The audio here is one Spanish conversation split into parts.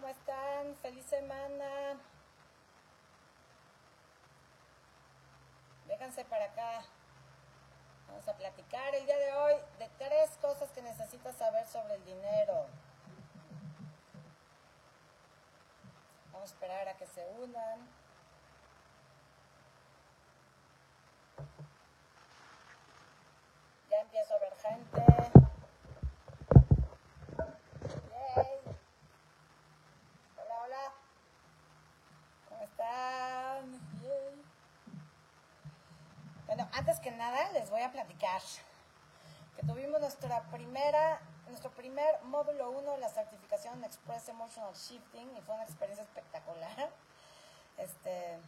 ¿Cómo están? Feliz semana. Vénganse para acá. Vamos a platicar el día de hoy de tres cosas que necesitas saber sobre el dinero. Vamos a esperar a que se unan. Ya empiezo a ver gente. Yay. Hola, hola. ¿Cómo están? Yay. Bueno, antes que nada les voy a platicar que tuvimos nuestra primera, nuestro primer módulo 1 de la certificación Express Emotional Shifting y fue una experiencia espectacular. Este,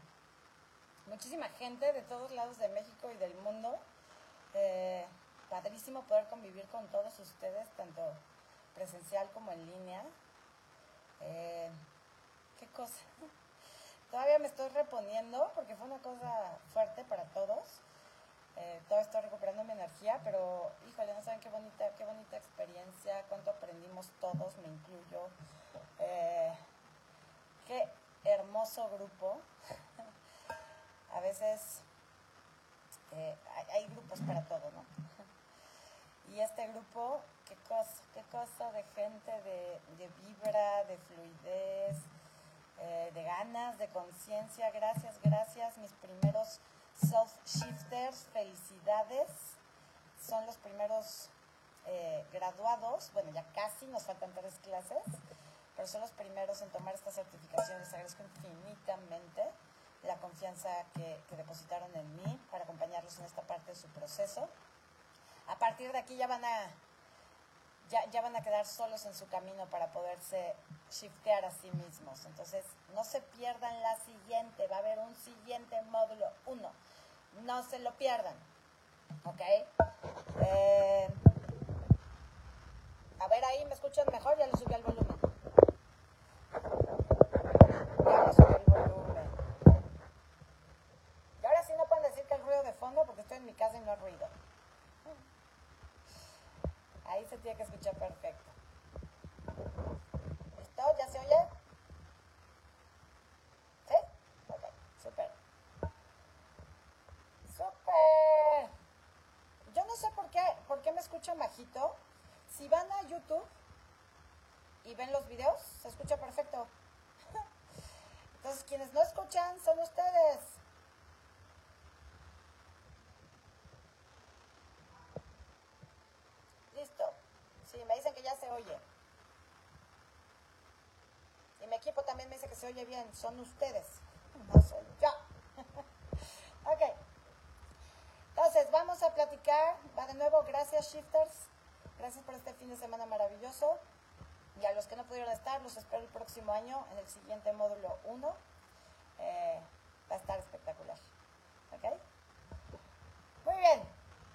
muchísima gente de todos lados de México y del mundo. Eh, padrísimo poder convivir con todos ustedes, tanto presencial como en línea. Eh, ¿Qué cosa? Todavía me estoy reponiendo porque fue una cosa fuerte para todos. Eh, todavía estoy recuperando mi energía, pero híjole, no saben qué bonita, qué bonita experiencia, cuánto aprendimos todos, me incluyo. Eh, qué hermoso grupo. A veces eh, hay, grupos para todo, ¿no? Y este grupo, qué cosa, qué cosa de gente, de, de vibra, de fluidez, eh, de ganas, de conciencia. Gracias, gracias, mis primeros self-shifters, felicidades. Son los primeros eh, graduados, bueno, ya casi, nos faltan tres clases, pero son los primeros en tomar esta certificación. Les agradezco infinitamente la confianza que, que depositaron en mí para acompañarlos en esta parte de su proceso. A partir de aquí ya van a ya, ya, van a quedar solos en su camino para poderse shiftear a sí mismos. Entonces, no se pierdan la siguiente, va a haber un siguiente módulo 1. No se lo pierdan. ¿Ok? Eh, a ver, ahí me escuchan mejor, ya le subí el volumen. Ya le subí el volumen. Y ahora sí no pueden decir que hay ruido de fondo porque estoy en mi casa y no hay ruido. Ahí se tiene que escuchar perfecto. ¿Listo? ¿Ya se oye? ¿Sí? Ok, súper. ¡Súper! Yo no sé por qué, escuchan bajito. Si van a YouTube y ven los videos, se escucha perfecto. Entonces, quienes no escuchan son ustedes. Listo. Sí, me dicen que ya se oye. Y mi equipo también me dice que se oye bien. Son ustedes. No soy yo. ok. A platicar. Va de nuevo, gracias Shifters. Gracias por este fin de semana maravilloso. Y a los que no pudieron estar, los espero el próximo año en el siguiente módulo 1. Eh, va a estar espectacular. ¿Ok? Muy bien.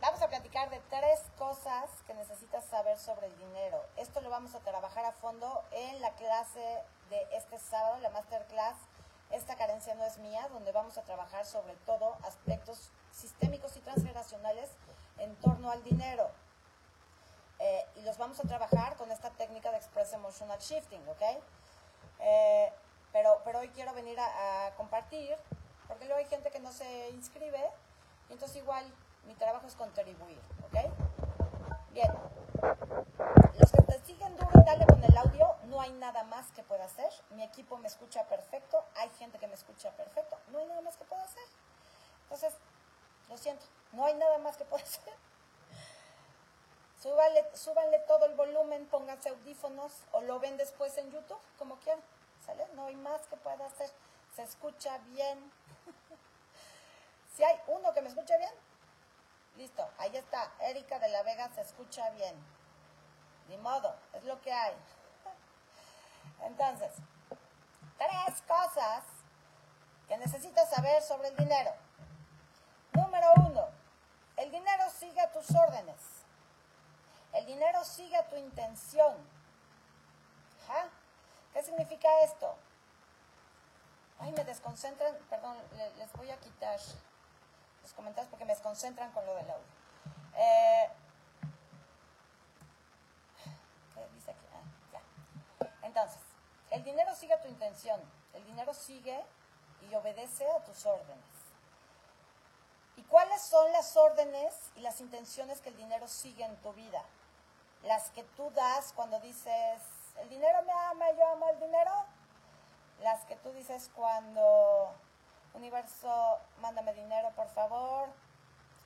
Vamos a platicar de tres cosas que necesitas saber sobre el dinero. Esto lo vamos a trabajar a fondo en la clase de este sábado, la masterclass. Esta carencia no es mía, donde vamos a trabajar sobre todo aspectos sistémicos y transgeneracionales en torno al dinero. Eh, y los vamos a trabajar con esta técnica de Express Emotional Shifting, ¿ok? Eh, pero, pero hoy quiero venir a, a compartir, porque luego hay gente que no se inscribe, y entonces igual mi trabajo es contribuir, ¿ok? Bien. Los que te siguen duro y dale con el audio, no hay nada más que pueda hacer. Mi equipo me escucha perfecto, hay gente que me escucha perfecto, no hay nada más que pueda hacer. Entonces, lo siento, no hay nada más que pueda hacer. Súbanle, súbanle todo el volumen, pónganse audífonos o lo ven después en YouTube, como quieran. ¿Sale? No hay más que pueda hacer. Se escucha bien. si hay uno que me escucha bien, Listo, ahí está. Erika de la Vega se escucha bien. Ni modo, es lo que hay. Entonces, tres cosas que necesitas saber sobre el dinero. Número uno, el dinero sigue a tus órdenes. El dinero sigue a tu intención. ¿Ja? ¿Qué significa esto? Ay, me desconcentran, perdón, les voy a quitar los comentarios porque me desconcentran con lo del audio. Eh, ¿Qué dice aquí? Ah, ya. Entonces, el dinero sigue tu intención, el dinero sigue y obedece a tus órdenes. ¿Y cuáles son las órdenes y las intenciones que el dinero sigue en tu vida? Las que tú das cuando dices, el dinero me ama, yo amo el dinero. Las que tú dices cuando, universo, mándame dinero, por favor.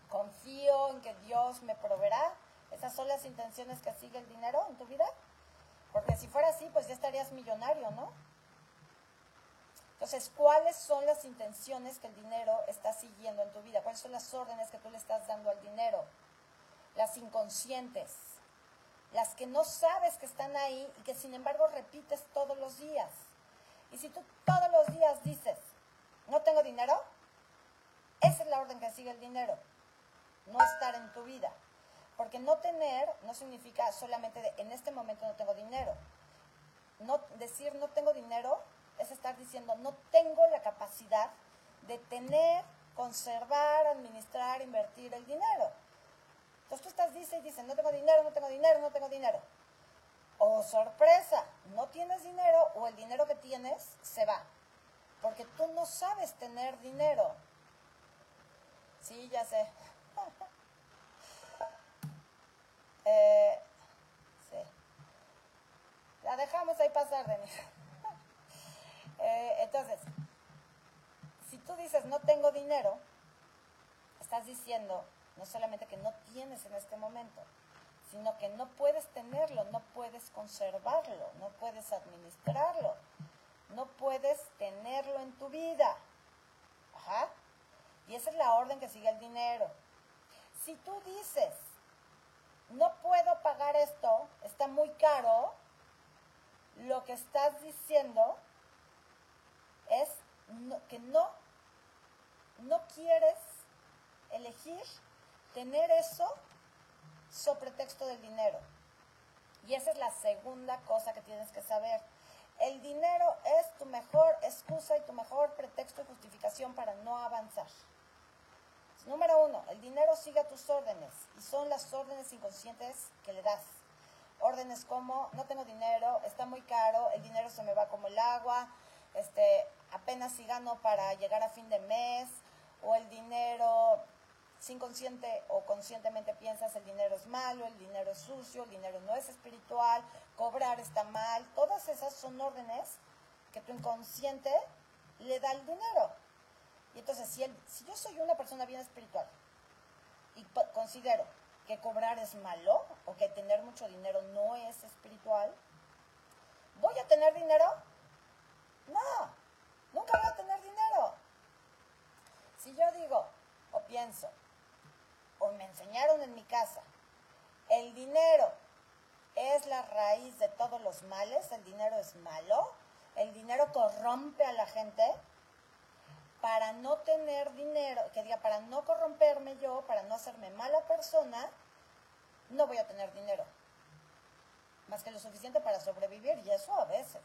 Confío en que Dios me proveerá. Esas son las intenciones que sigue el dinero en tu vida. Porque si fuera así, pues ya estarías millonario, ¿no? Entonces, ¿cuáles son las intenciones que el dinero está siguiendo en tu vida? ¿Cuáles son las órdenes que tú le estás dando al dinero? Las inconscientes, las que no sabes que están ahí y que sin embargo repites todos los días. Y si tú todos los días dices, no tengo dinero, esa es la orden que sigue el dinero, no estar en tu vida. Porque no tener no significa solamente en este momento no tengo dinero. No, decir no tengo dinero es estar diciendo no tengo la capacidad de tener, conservar, administrar, invertir el dinero. Entonces tú estás, dice y dice, no tengo dinero, no tengo dinero, no tengo dinero. O sorpresa, no tienes dinero o el dinero que tienes se va. Porque tú no sabes tener dinero. Sí, ya sé. Eh, sí. La dejamos ahí pasar, Denis. Eh, entonces, si tú dices no tengo dinero, estás diciendo no solamente que no tienes en este momento, sino que no puedes tenerlo, no puedes conservarlo, no puedes administrarlo, no puedes tenerlo en tu vida. Ajá. Y esa es la orden que sigue el dinero. Si tú dices, no puedo pagar esto, está muy caro, lo que estás diciendo es que no, no quieres elegir tener eso sobre texto del dinero. Y esa es la segunda cosa que tienes que saber. El dinero es tu mejor excusa y tu mejor pretexto y justificación para no avanzar. Número uno, el dinero sigue tus órdenes y son las órdenes inconscientes que le das. Órdenes como, no tengo dinero, está muy caro, el dinero se me va como el agua, este, apenas si gano para llegar a fin de mes, o el dinero, sin consciente o conscientemente piensas el dinero es malo, el dinero es sucio, el dinero no es espiritual, cobrar está mal, todas esas son órdenes que tu inconsciente le da el dinero. Y entonces, si, si yo soy una persona bien espiritual y considero que cobrar es malo o que tener mucho dinero no es espiritual, ¿voy a tener dinero? No, nunca voy a tener dinero. Si yo digo o pienso, o me enseñaron en mi casa, el dinero es la raíz de todos los males, el dinero es malo, el dinero corrompe a la gente, para no tener dinero, que diga, para no corromperme yo, para no hacerme mala persona, no voy a tener dinero. Más que lo suficiente para sobrevivir, y eso a veces.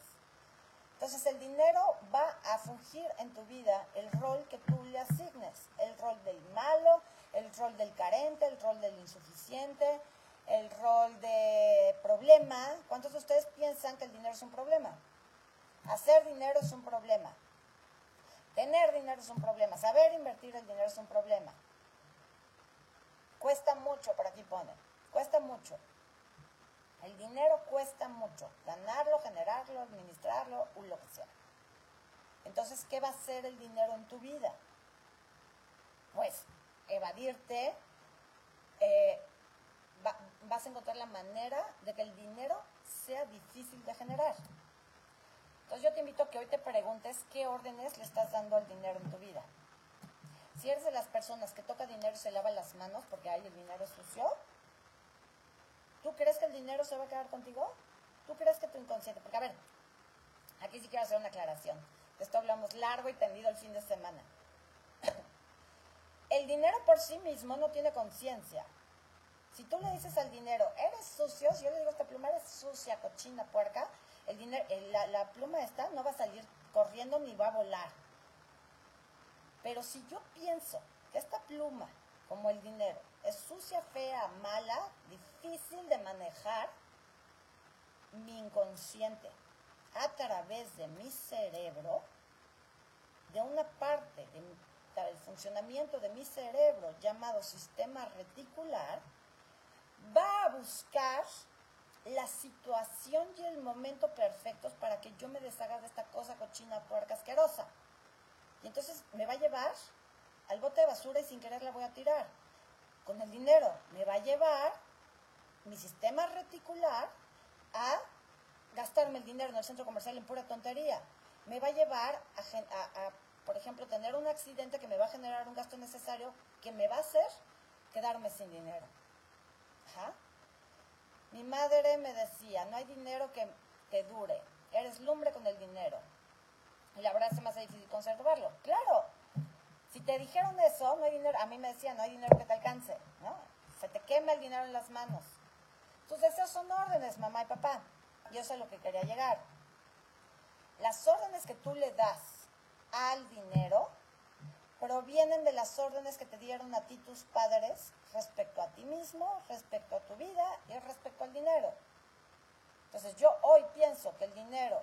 Entonces el dinero va a fungir en tu vida el rol que tú le asignes, el rol del malo, el rol del carente, el rol del insuficiente, el rol de problema. ¿Cuántos de ustedes piensan que el dinero es un problema? Hacer dinero es un problema. Tener dinero es un problema, saber invertir el dinero es un problema. Cuesta mucho, por aquí pone, cuesta mucho. El dinero cuesta mucho, ganarlo, generarlo, administrarlo, o lo que sea. Entonces, ¿qué va a hacer el dinero en tu vida? Pues evadirte, eh, vas a encontrar la manera de que el dinero sea difícil de generar. Entonces yo te invito a que hoy te preguntes qué órdenes le estás dando al dinero en tu vida. Si eres de las personas que toca dinero y se lava las manos porque hay el dinero sucio, ¿tú crees que el dinero se va a quedar contigo? ¿Tú crees que tu inconsciente? Porque a ver, aquí sí quiero hacer una aclaración. De esto hablamos largo y tendido el fin de semana. El dinero por sí mismo no tiene conciencia. Si tú le dices al dinero, eres sucio, si yo le digo esta pluma, eres sucia, cochina, puerca, el dinero, la, pluma esta no va a salir corriendo ni va a volar. Pero si yo pienso que esta pluma, como el dinero, es sucia, fea, mala, difícil de manejar, mi inconsciente, a través de mi cerebro, de una parte del funcionamiento de mi cerebro llamado sistema reticular, va a buscar la situación y el momento perfectos para que yo me deshaga de esta cosa cochina, puerca, asquerosa. Y entonces me va a llevar al bote de basura y sin querer la voy a tirar. Con el dinero me va a llevar mi sistema reticular a gastarme el dinero en el centro comercial en pura tontería. Me va a llevar a, por ejemplo, tener un accidente que me va a generar un gasto necesario que me va a hacer quedarme sin dinero. Mi madre me decía, no hay dinero que, te dure, eres lumbre con el dinero. Y la verdad se me hace difícil conservarlo. Claro, si te dijeron eso, no hay dinero, a mí me decían, no hay dinero que te alcance, ¿no? Se te quema el dinero en las manos. Tus deseos son órdenes, mamá y papá. Y eso es lo que quería llegar. Las órdenes que tú le das al dinero provienen de las órdenes que te dieron a ti tus padres respecto a ti mismo, respecto a tu vida y respecto al dinero. Entonces yo hoy pienso que el dinero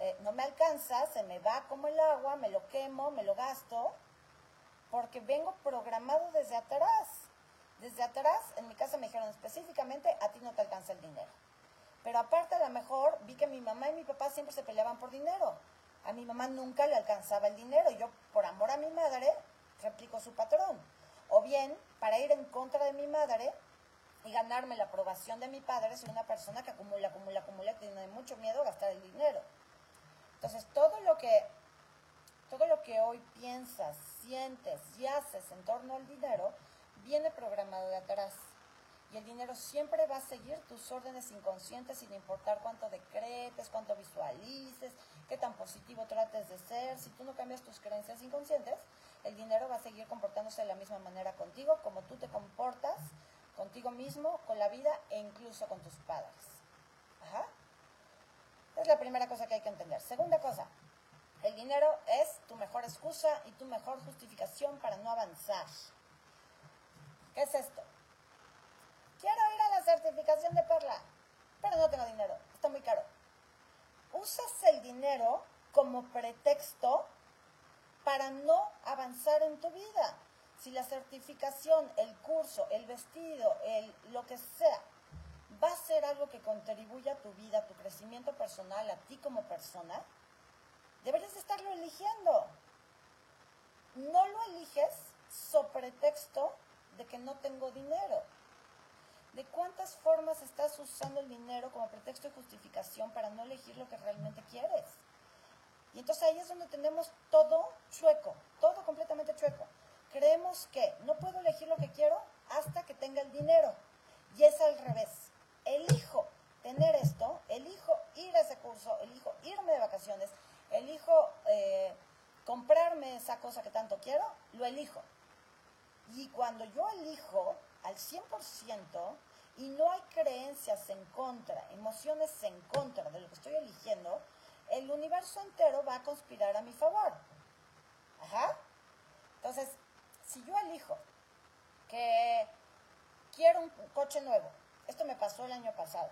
eh, no me alcanza, se me va como el agua, me lo quemo, me lo gasto, porque vengo programado desde atrás. Desde atrás, en mi casa me dijeron específicamente, a ti no te alcanza el dinero. Pero aparte a lo mejor vi que mi mamá y mi papá siempre se peleaban por dinero. A mi mamá nunca le alcanzaba el dinero yo, por amor a mi madre, replico su patrón. O bien, para ir en contra de mi madre y ganarme la aprobación de mi padre, soy una persona que acumula, acumula, acumula, tiene mucho miedo a gastar el dinero. Entonces, todo lo que, todo lo que hoy piensas, sientes y haces en torno al dinero, viene programado de atrás. Y el dinero siempre va a seguir tus órdenes inconscientes sin importar cuánto decretes, cuánto visualices, qué tan positivo trates de ser. Si tú no cambias tus creencias inconscientes, el dinero va a seguir comportándose de la misma manera contigo, como tú te comportas contigo mismo, con la vida e incluso con tus padres. Ajá. Es la primera cosa que hay que entender. Segunda cosa, el dinero es tu mejor excusa y tu mejor justificación para no avanzar. ¿Qué es esto? Quiero ir a la certificación de Perla, pero no tengo dinero, está muy caro. Usas el dinero como pretexto para no avanzar en tu vida. Si la certificación, el curso, el vestido, el, lo que sea, va a ser algo que contribuya a tu vida, a tu crecimiento personal, a ti como persona, deberías estarlo eligiendo. No lo eliges sobre pretexto de que no tengo dinero. ¿De cuántas formas estás usando el dinero como pretexto y justificación para no elegir lo que realmente quieres? Y entonces ahí es donde tenemos todo chueco, todo completamente chueco. Creemos que no puedo elegir lo que quiero hasta que tenga el dinero. Y es al revés. Elijo tener esto, elijo ir a ese curso, elijo irme de vacaciones, elijo eh, comprarme esa cosa que tanto quiero, lo elijo. Y cuando yo elijo al 100% y no hay creencias en contra, emociones en contra de lo que estoy eligiendo, el universo entero va a conspirar a mi favor. Ajá. Entonces, si yo elijo que quiero un coche nuevo, esto me pasó el año pasado.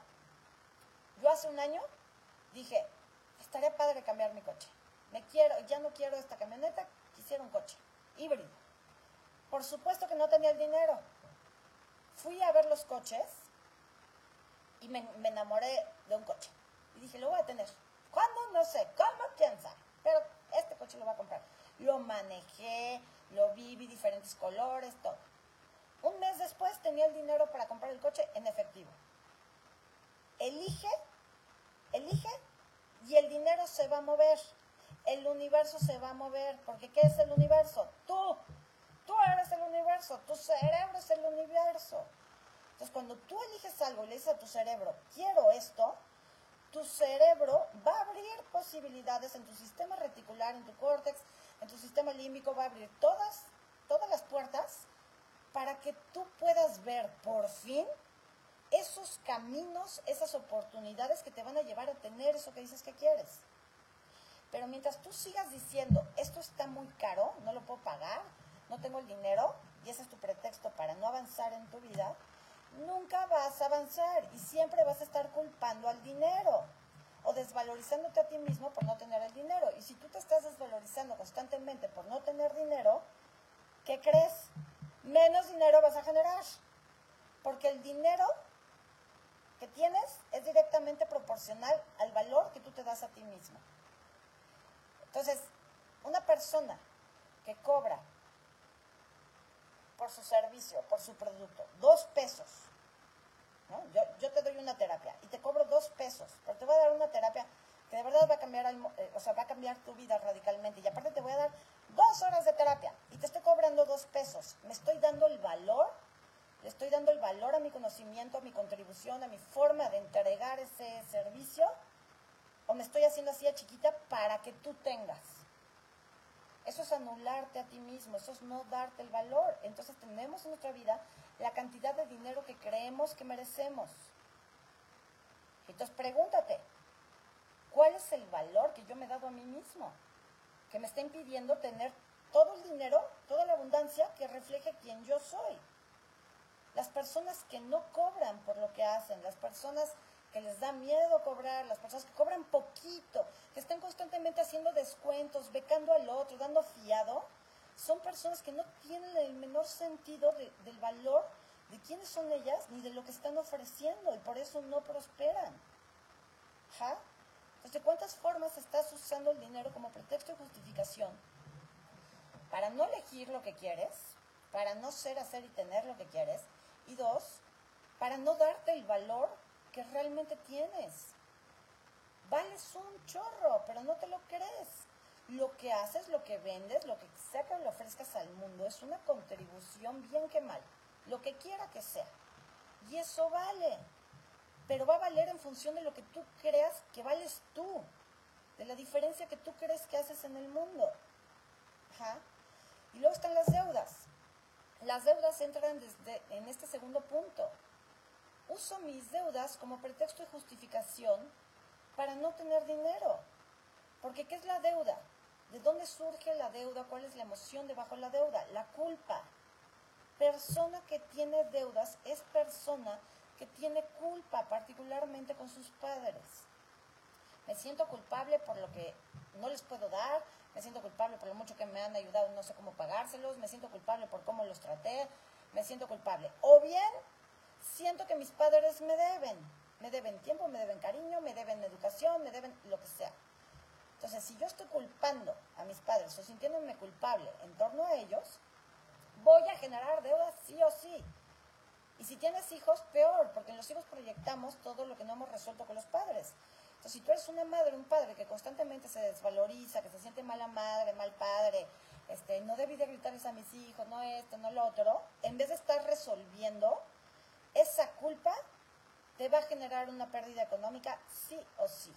Yo hace un año dije, estaría padre cambiar mi coche. Me quiero, ya no quiero esta camioneta, quisiera un coche híbrido. Por supuesto que no tenía el dinero. Fui a ver los coches y me, me enamoré de un coche. Y dije, lo voy a tener. ¿Cuándo? No sé. ¿Cómo? ¿Quién sabe? Pero este coche lo va a comprar. Lo manejé, lo vi, vi diferentes colores, todo. Un mes después tenía el dinero para comprar el coche en efectivo. Elige, elige y el dinero se va a mover. El universo se va a mover. Porque ¿qué es el universo? Tú. Tú eres el universo. Tu cerebro es el universo. Entonces, cuando tú eliges algo y le dices a tu cerebro, quiero esto, tu cerebro va a abrir posibilidades en tu sistema reticular, en tu córtex, en tu sistema límbico, va a abrir todas, todas las puertas para que tú puedas ver por fin esos caminos, esas oportunidades que te van a llevar a tener eso que dices que quieres. Pero mientras tú sigas diciendo, esto está muy caro, no lo puedo pagar, no tengo el dinero, y ese es tu pretexto para no avanzar en tu vida, nunca vas a avanzar y siempre vas a estar culpando al dinero. o desvalorizándote a ti mismo por no tener el dinero. Y si tú te estás desvalorizando constantemente por no tener dinero, ¿qué crees? Menos dinero vas a generar. Porque el dinero que tienes es directamente proporcional al valor que tú te das a ti mismo. Entonces, una persona que cobra por su servicio, por su producto, dos pesos, yo, te doy una terapia y te cobro dos pesos, pero te voy a dar una terapia que de verdad va a cambiar, eh, o sea, va a cambiar tu vida radicalmente. Y aparte te voy a dar dos horas de terapia y te estoy cobrando dos pesos. Me estoy dando el valor, le estoy dando el valor a mi conocimiento, a mi contribución, a mi forma de entregar ese servicio, o me estoy haciendo así a chiquita para que tú tengas. Eso es anularte a ti mismo, eso es no darte el valor. Entonces tenemos en nuestra vida la cantidad de dinero que creemos que merecemos. Entonces pregúntate, ¿cuál es el valor que yo me he dado a mí mismo? Que me está impidiendo tener todo el dinero, toda la abundancia que refleje quién yo soy. Las personas que no cobran por lo que hacen, las personas que les da miedo cobrar, las personas que cobran poquito, que están constantemente haciendo descuentos, becando al otro, dando fiado, son personas que no tienen el menor sentido del valor de quiénes son ellas ni de lo que están ofreciendo y por eso no prosperan. ¿Ja? Entonces, ¿de cuántas formas estás usando el dinero como pretexto de justificación? Para no elegir lo que quieres, para no ser, hacer y tener lo que quieres, y dos, para no darte el valor que realmente tienes. Vales un chorro, pero no te lo crees. Lo que haces, lo que vendes, lo que que le ofrezcas al mundo es una contribución bien que mal, lo que quiera que sea. Y eso vale. Pero va a valer en función de lo que tú creas que vales tú, de la diferencia que tú crees que haces en el mundo. Y luego están las deudas. Las deudas entran desde, en este segundo punto uso mis deudas como pretexto de justificación para no tener dinero. Porque ¿qué es la deuda? ¿De dónde surge la deuda? ¿Cuál es la emoción debajo de la deuda? La culpa. Persona que tiene deudas es persona que tiene culpa, particularmente con sus padres. Me siento culpable por lo que no les puedo dar, me siento culpable por lo mucho que me han ayudado, no sé cómo pagárselos, me siento culpable por cómo los traté, me siento culpable. O bien siento que mis padres me deben. Me deben tiempo, me deben cariño, me deben educación, me deben lo que sea. Entonces, si yo estoy culpando a mis padres o sintiéndome culpable en torno a ellos, voy a generar deudas sí o sí. Y si tienes hijos, peor, porque en los hijos proyectamos todo lo que no hemos resuelto con los padres. Entonces, si tú eres una madre, un padre que constantemente se desvaloriza, que se siente mala madre, mal padre, este, no debí de gritarles a mis hijos, no esto, no lo otro, en vez de estar resolviendo, esa culpa te va a generar una pérdida económica sí o sí.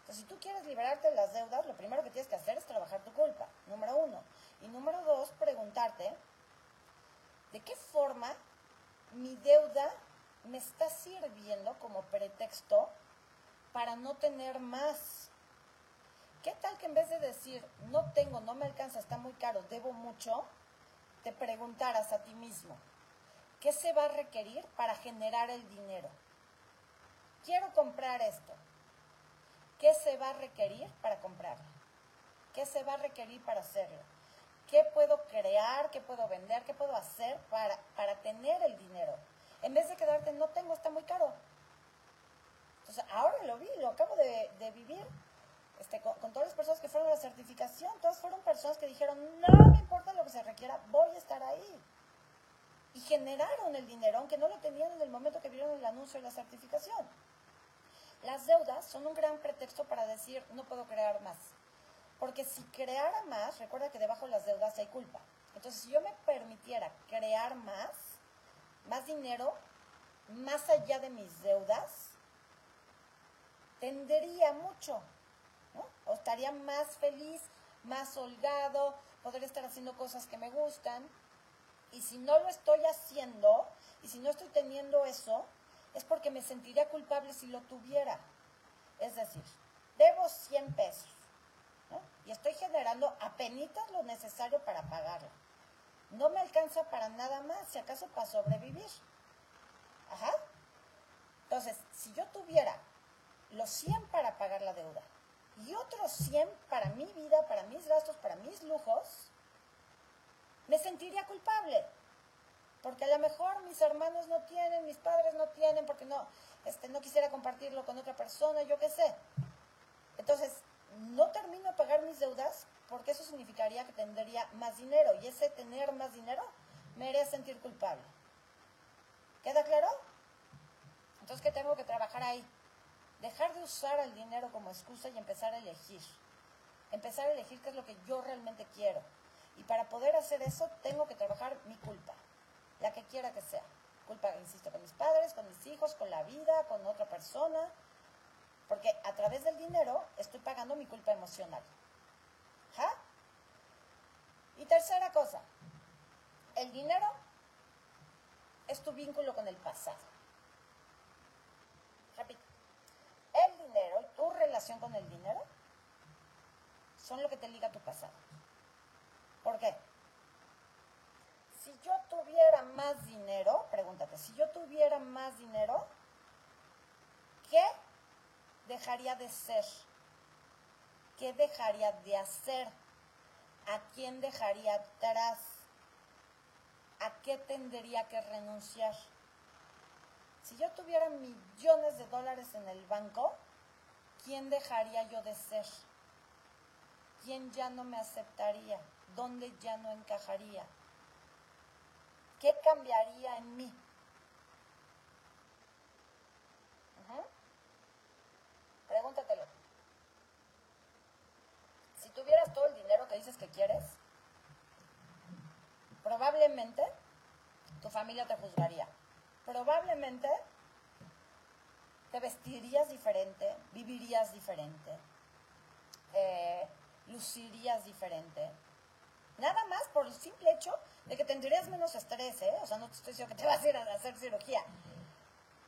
Entonces, si tú quieres liberarte de las deudas, lo primero que tienes que hacer es trabajar tu culpa, número uno. Y número dos, preguntarte, ¿de qué forma mi deuda me está sirviendo como pretexto para no tener más? ¿Qué tal que en vez de decir, no tengo, no me alcanza, está muy caro, debo mucho, te preguntaras a ti mismo, ¿Qué se va a requerir para generar el dinero? Quiero comprar esto. ¿Qué se va a requerir para comprarlo? ¿Qué se va a requerir para hacerlo? ¿Qué puedo crear? ¿Qué puedo vender? ¿Qué puedo hacer para, para tener el dinero? En vez de quedarte, no tengo, está muy caro. Ahora lo vi, lo acabo de, vivir. Este, con, con, todas las personas que fueron a la certificación, todas fueron personas que dijeron, no me importa lo que se requiera, voy a estar ahí y generaron el dinero, aunque no lo tenían en el momento que vieron el anuncio de la certificación. Las deudas son un gran pretexto para decir, no puedo crear más. Porque si creara más, recuerda que debajo de las deudas hay culpa. Entonces, si yo me permitiera crear más, más dinero, más allá de mis deudas, tendría mucho, ¿no? O estaría más feliz, más holgado, podría estar haciendo cosas que me gustan, y si no lo estoy haciendo, y si no estoy teniendo eso, es porque me sentiría culpable si lo tuviera. Es decir, debo 100 pesos y estoy generando apenas lo necesario para pagarlo. No me alcanza para nada más, si acaso para sobrevivir. Ajá. Entonces, si yo tuviera los 100 para pagar la deuda y otros 100 para mi vida, para mis gastos, para mis lujos, me sentiría culpable. Porque a lo mejor mis hermanos no tienen, mis padres no tienen, porque no, este, no quisiera compartirlo con otra persona, yo qué sé. Entonces, no termino de pagar mis deudas porque eso significaría que tendría más dinero y ese tener más dinero me haría sentir culpable. ¿Queda claro? Entonces, ¿qué tengo que trabajar ahí? Dejar de usar el dinero como excusa y empezar a elegir. Empezar a elegir qué es lo que yo realmente quiero. Y para poder hacer eso, tengo que trabajar mi culpa, la que quiera que sea. Culpa, insisto, con mis padres, con mis hijos, con la vida, con otra persona. Porque a través del dinero estoy pagando mi culpa emocional. ¿Ja? Y tercera cosa, el dinero es tu vínculo con el pasado. Repito, el dinero y tu relación con el dinero son lo que te liga a tu pasado. ¿Por qué? Si yo tuviera más dinero, pregúntate, si yo tuviera más dinero, ¿qué dejaría de ser? ¿Qué dejaría de hacer? ¿A quién dejaría atrás? ¿A qué tendría que renunciar? Si yo tuviera millones de dólares en el banco, ¿quién dejaría yo de ser? ¿Quién ya no me aceptaría? ¿Dónde ya no encajaría? ¿Qué cambiaría en mí? Pregúntatelo. Si tuvieras todo el dinero que dices que quieres, probablemente tu familia te juzgaría. Probablemente te vestirías diferente, vivirías diferente, eh, lucirías diferente. Nada más por el simple hecho de que tendrías menos estrés, ¿eh? O sea, no te estoy diciendo que te vas a ir a hacer cirugía.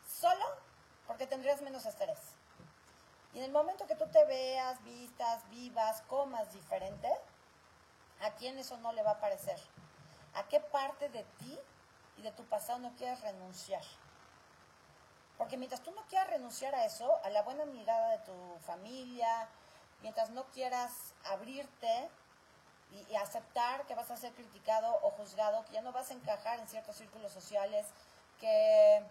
Solo porque tendrías menos estrés. Y en el momento que tú te veas, vistas, vivas, comas diferente, ¿a quién eso no le va a parecer? ¿A qué parte de ti y de tu pasado no quieres renunciar? Porque mientras tú no quieras renunciar a eso, a la buena mirada de tu familia, mientras no quieras abrirte y, aceptar que vas a ser criticado o juzgado, que ya no vas a encajar en ciertos círculos sociales, que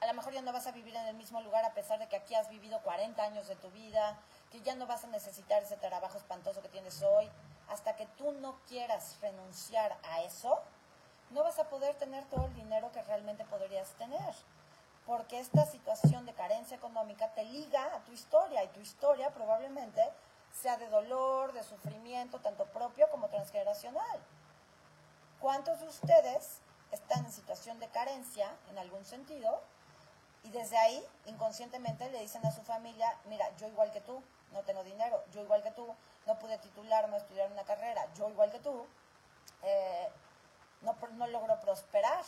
a lo mejor ya no vas a vivir en el mismo lugar a pesar de que aquí has vivido 40 años de tu vida, que ya no vas a necesitar ese trabajo espantoso que tienes hoy, hasta que tú no quieras renunciar a eso, no vas a poder tener todo el dinero que realmente podrías tener. Porque esta situación de carencia económica te liga a tu historia y tu historia probablemente sea de dolor, de sufrimiento, tanto propio como transgeneracional. ¿Cuántos de ustedes están en situación de carencia en algún sentido y desde ahí inconscientemente le dicen a su familia, mira, yo igual que tú, no tengo dinero, yo igual que tú, no pude titularme estudiar una carrera, yo igual que tú, eh, no logro prosperar.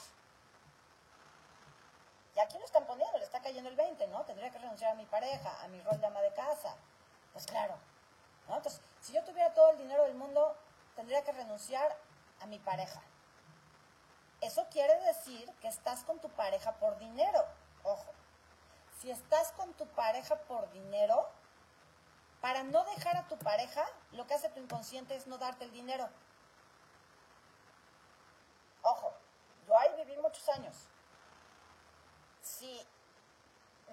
Aquí lo están poniendo, le está cayendo el 20, ¿no? Tendría que renunciar a mi pareja, a mi rol de ama de casa. Pues claro, entonces, si yo tuviera todo el dinero del mundo, tendría que renunciar a mi pareja. Eso quiere decir que estás con tu pareja por dinero. Ojo, si estás con tu pareja por dinero, para no dejar a tu pareja, lo que hace tu inconsciente es no darte el dinero. Ojo, yo ahí viví muchos años. Si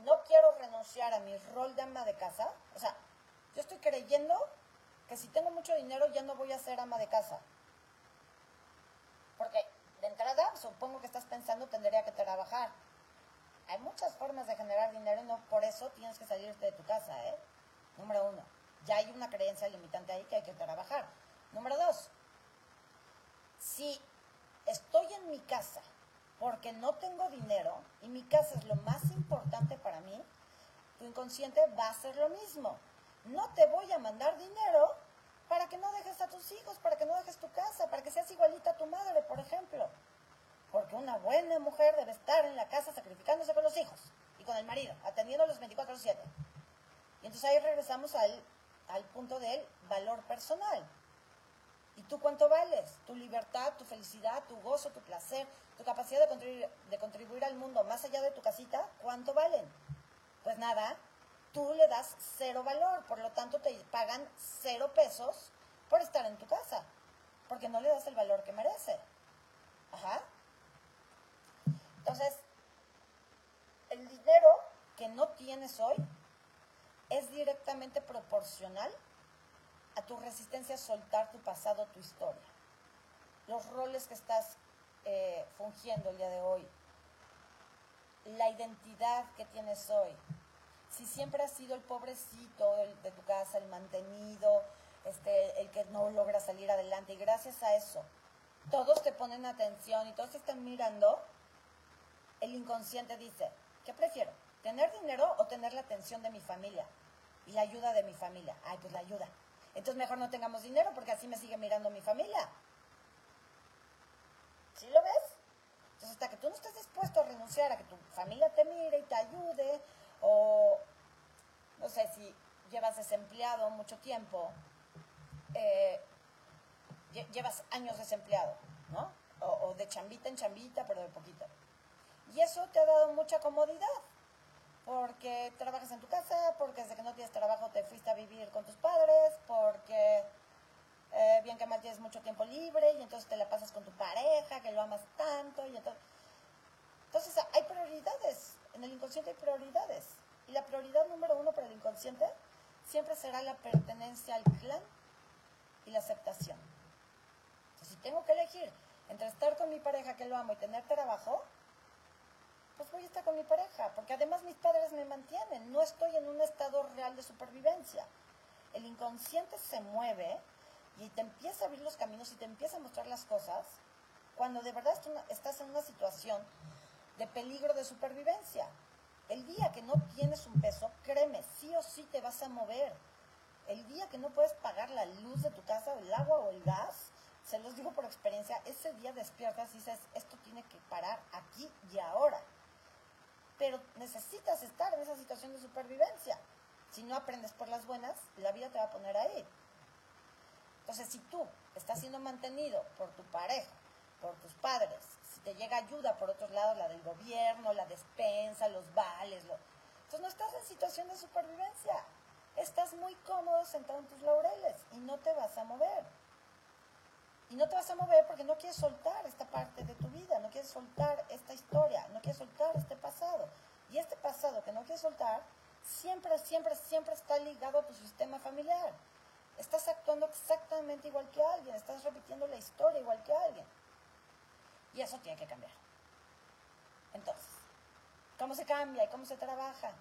no quiero renunciar a mi rol de ama de casa, o sea, yo estoy creyendo que si tengo mucho dinero ya no voy a ser ama de casa. Porque de entrada supongo que estás pensando tendría que trabajar. Hay muchas formas de generar dinero y no por eso tienes que salirte de tu casa, ¿eh? Número uno, ya hay una creencia limitante ahí que hay que trabajar. Número dos, si estoy en mi casa porque no tengo dinero y mi casa es lo más importante para mí, tu inconsciente va a hacer lo mismo no te voy a mandar dinero para que no dejes a tus hijos, para que no dejes tu casa, para que seas igualita a tu madre, por ejemplo. Porque una buena mujer debe estar en la casa sacrificándose con los hijos y con el marido, atendiéndolos 24/7. Y entonces ahí regresamos al, al punto del valor personal. ¿Y tú cuánto vales? Tu libertad, tu felicidad, tu gozo, tu placer, tu capacidad de contribuir, de contribuir al mundo más allá de tu casita, ¿cuánto valen? Pues nada, tú le das cero valor, por lo tanto te pagan cero pesos por estar en tu casa, porque no le das el valor que merece. Ajá. Entonces, el dinero que no tienes hoy es directamente proporcional a tu resistencia a soltar tu pasado, tu historia. Los roles que estás eh, fungiendo el día de hoy, la identidad que tienes hoy. Si siempre has sido el pobrecito de tu casa, el mantenido, este, el que no logra salir adelante, y gracias a eso todos te ponen atención y todos te están mirando, el inconsciente dice, ¿qué prefiero? ¿Tener dinero o tener la atención de mi familia? Y la ayuda de mi familia. Ay, pues la ayuda. Entonces mejor no tengamos dinero porque así me sigue mirando mi familia. ¿Sí lo ves? Entonces hasta que tú no estés dispuesto a renunciar a que tu familia te mire y te ayude, o no sé si llevas desempleado mucho tiempo, eh, llevas años desempleado, ¿no? O, o de chambita en chambita, pero de poquito. Y eso te ha dado mucha comodidad porque trabajas en tu casa, porque desde que no tienes trabajo te fuiste a vivir con tus padres, porque eh, bien que mal tienes mucho tiempo libre y entonces te la pasas con tu pareja, que lo amas tanto. Y entonces, entonces hay prioridades, en el inconsciente hay prioridades. Y la prioridad número uno para el inconsciente siempre será la pertenencia al clan y la aceptación. Entonces, si tengo que elegir entre estar con mi pareja que lo amo y tener trabajo, pues voy a estar con mi pareja, porque además mis padres me mantienen, no estoy en un estado real de supervivencia. El inconsciente se mueve y te empieza a abrir los caminos y te empieza a mostrar las cosas cuando de verdad estás en una situación de peligro de supervivencia. El día que no tienes un peso, créeme, sí o sí te vas a mover. El día que no puedes pagar la luz de tu casa, o el agua o el gas, se los digo por experiencia, ese día despiertas y dices, esto tiene que parar aquí y ahora pero necesitas estar en esa situación de supervivencia. Si no aprendes por las buenas, la vida te va a poner ahí. Entonces, si tú estás siendo mantenido por tu pareja, por tus padres, si te llega ayuda por otros lados, la del gobierno, la despensa, los vales, entonces no estás en situación de supervivencia. Estás muy cómodo sentado en tus laureles y no te vas a mover. Y no te vas a mover porque no quieres soltar esta parte de tu vida, no quieres soltar esta historia, no quieres soltar este pasado. Y este pasado que no quieres soltar, siempre, siempre, siempre está ligado a tu sistema familiar. Estás actuando exactamente igual que alguien, estás repitiendo la historia igual que alguien. Y eso tiene que cambiar. Entonces, ¿cómo se cambia y cómo se trabaja?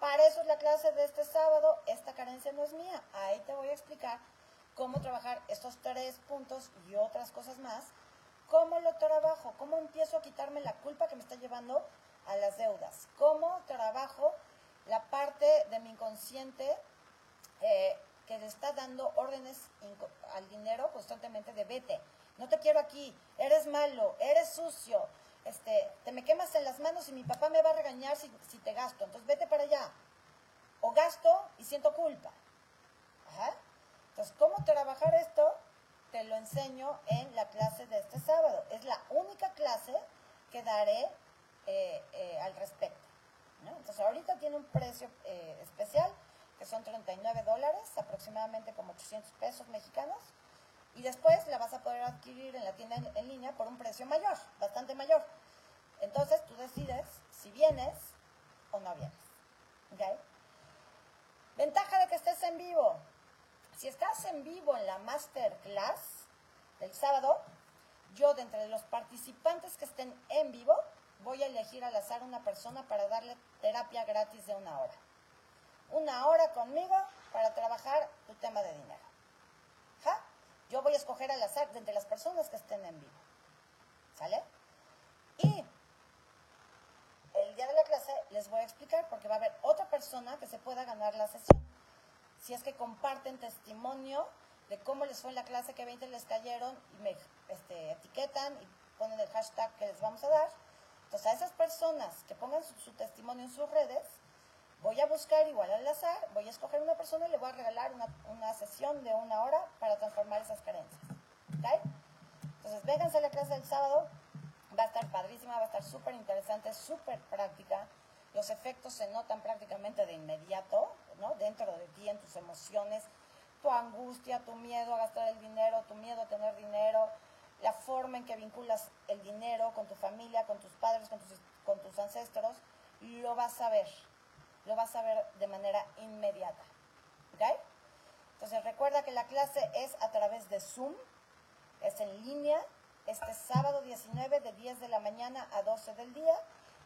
Para eso es la clase de este sábado. Esta carencia no es mía. Ahí te voy a explicar cómo trabajar estos tres puntos y otras cosas más, cómo lo trabajo, cómo empiezo a quitarme la culpa que me está llevando a las deudas, cómo trabajo la parte de mi inconsciente eh, que le está dando órdenes al dinero constantemente de vete, no te quiero aquí, eres malo, eres sucio, este, te me quemas en las manos y mi papá me va a regañar si, si te gasto, entonces vete para allá. O gasto y siento culpa. Entonces, ¿cómo trabajar esto? Te lo enseño en la clase de este sábado. Es la única clase que daré eh, eh, al respecto. Entonces, ahorita tiene un precio eh, especial, que son 39 dólares, aproximadamente como 800 pesos mexicanos. Y después la vas a poder adquirir en la tienda en, línea por un precio mayor, bastante mayor. Entonces, tú decides si vienes o no vienes. Ventaja de que estés en vivo. Si estás en vivo en la masterclass del sábado, yo de entre los participantes que estén en vivo, voy a elegir al azar una persona para darle terapia gratis de una hora. Una hora conmigo para trabajar tu tema de dinero. ¿Ja? Yo voy a escoger al azar de entre las personas que estén en vivo. ¿Sale? Y el día de la clase les voy a explicar porque va a haber otra persona que se pueda ganar la sesión si es que comparten testimonio de cómo les fue en la clase, que 20 les cayeron y me este, etiquetan y ponen el hashtag que les vamos a dar. Entonces a esas personas que pongan su, testimonio en sus redes, voy a buscar igual al azar, voy a escoger una persona y le voy a regalar una, sesión de una hora para transformar esas carencias. ¿Okay? Entonces vénganse la clase del sábado, va a estar padrísima, va a estar súper interesante, súper práctica. los efectos se notan prácticamente de inmediato, ¿no? Dentro de ti, en tus emociones, tu angustia, tu miedo a gastar el dinero, tu miedo a tener dinero, la forma en que vinculas el dinero con tu familia, con tus padres, con tus, con tus ancestros, lo vas a ver, lo vas a ver de manera inmediata. ¿Ok? Entonces recuerda que la clase es a través de Zoom, es en línea, este sábado 19 de 10 de la mañana a 12 del día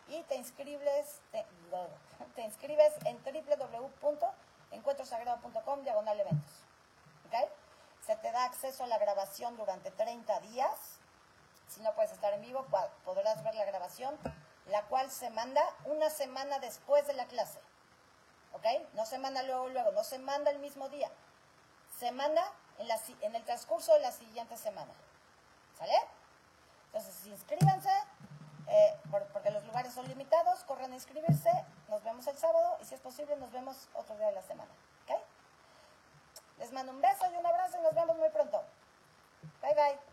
y te inscribes, te, inscribes en www.encuentrosagrado.com diagonal eventos. ¿Ok? Se te da acceso a la grabación durante 30 días. Si no puedes estar en vivo, podrás ver la grabación, la cual se manda una semana después de la clase. ¿ok? No se manda luego, luego, no se manda el mismo día. Se manda en, la, en el transcurso de la siguiente semana, ¿sale? Entonces, inscríbanse, eh, porque los lugares son limitados, corran a inscribirse, nos vemos el sábado y si es posible nos vemos otro día de la semana, ¿ok? Les mando un beso y un abrazo y nos vemos muy pronto. Bye bye.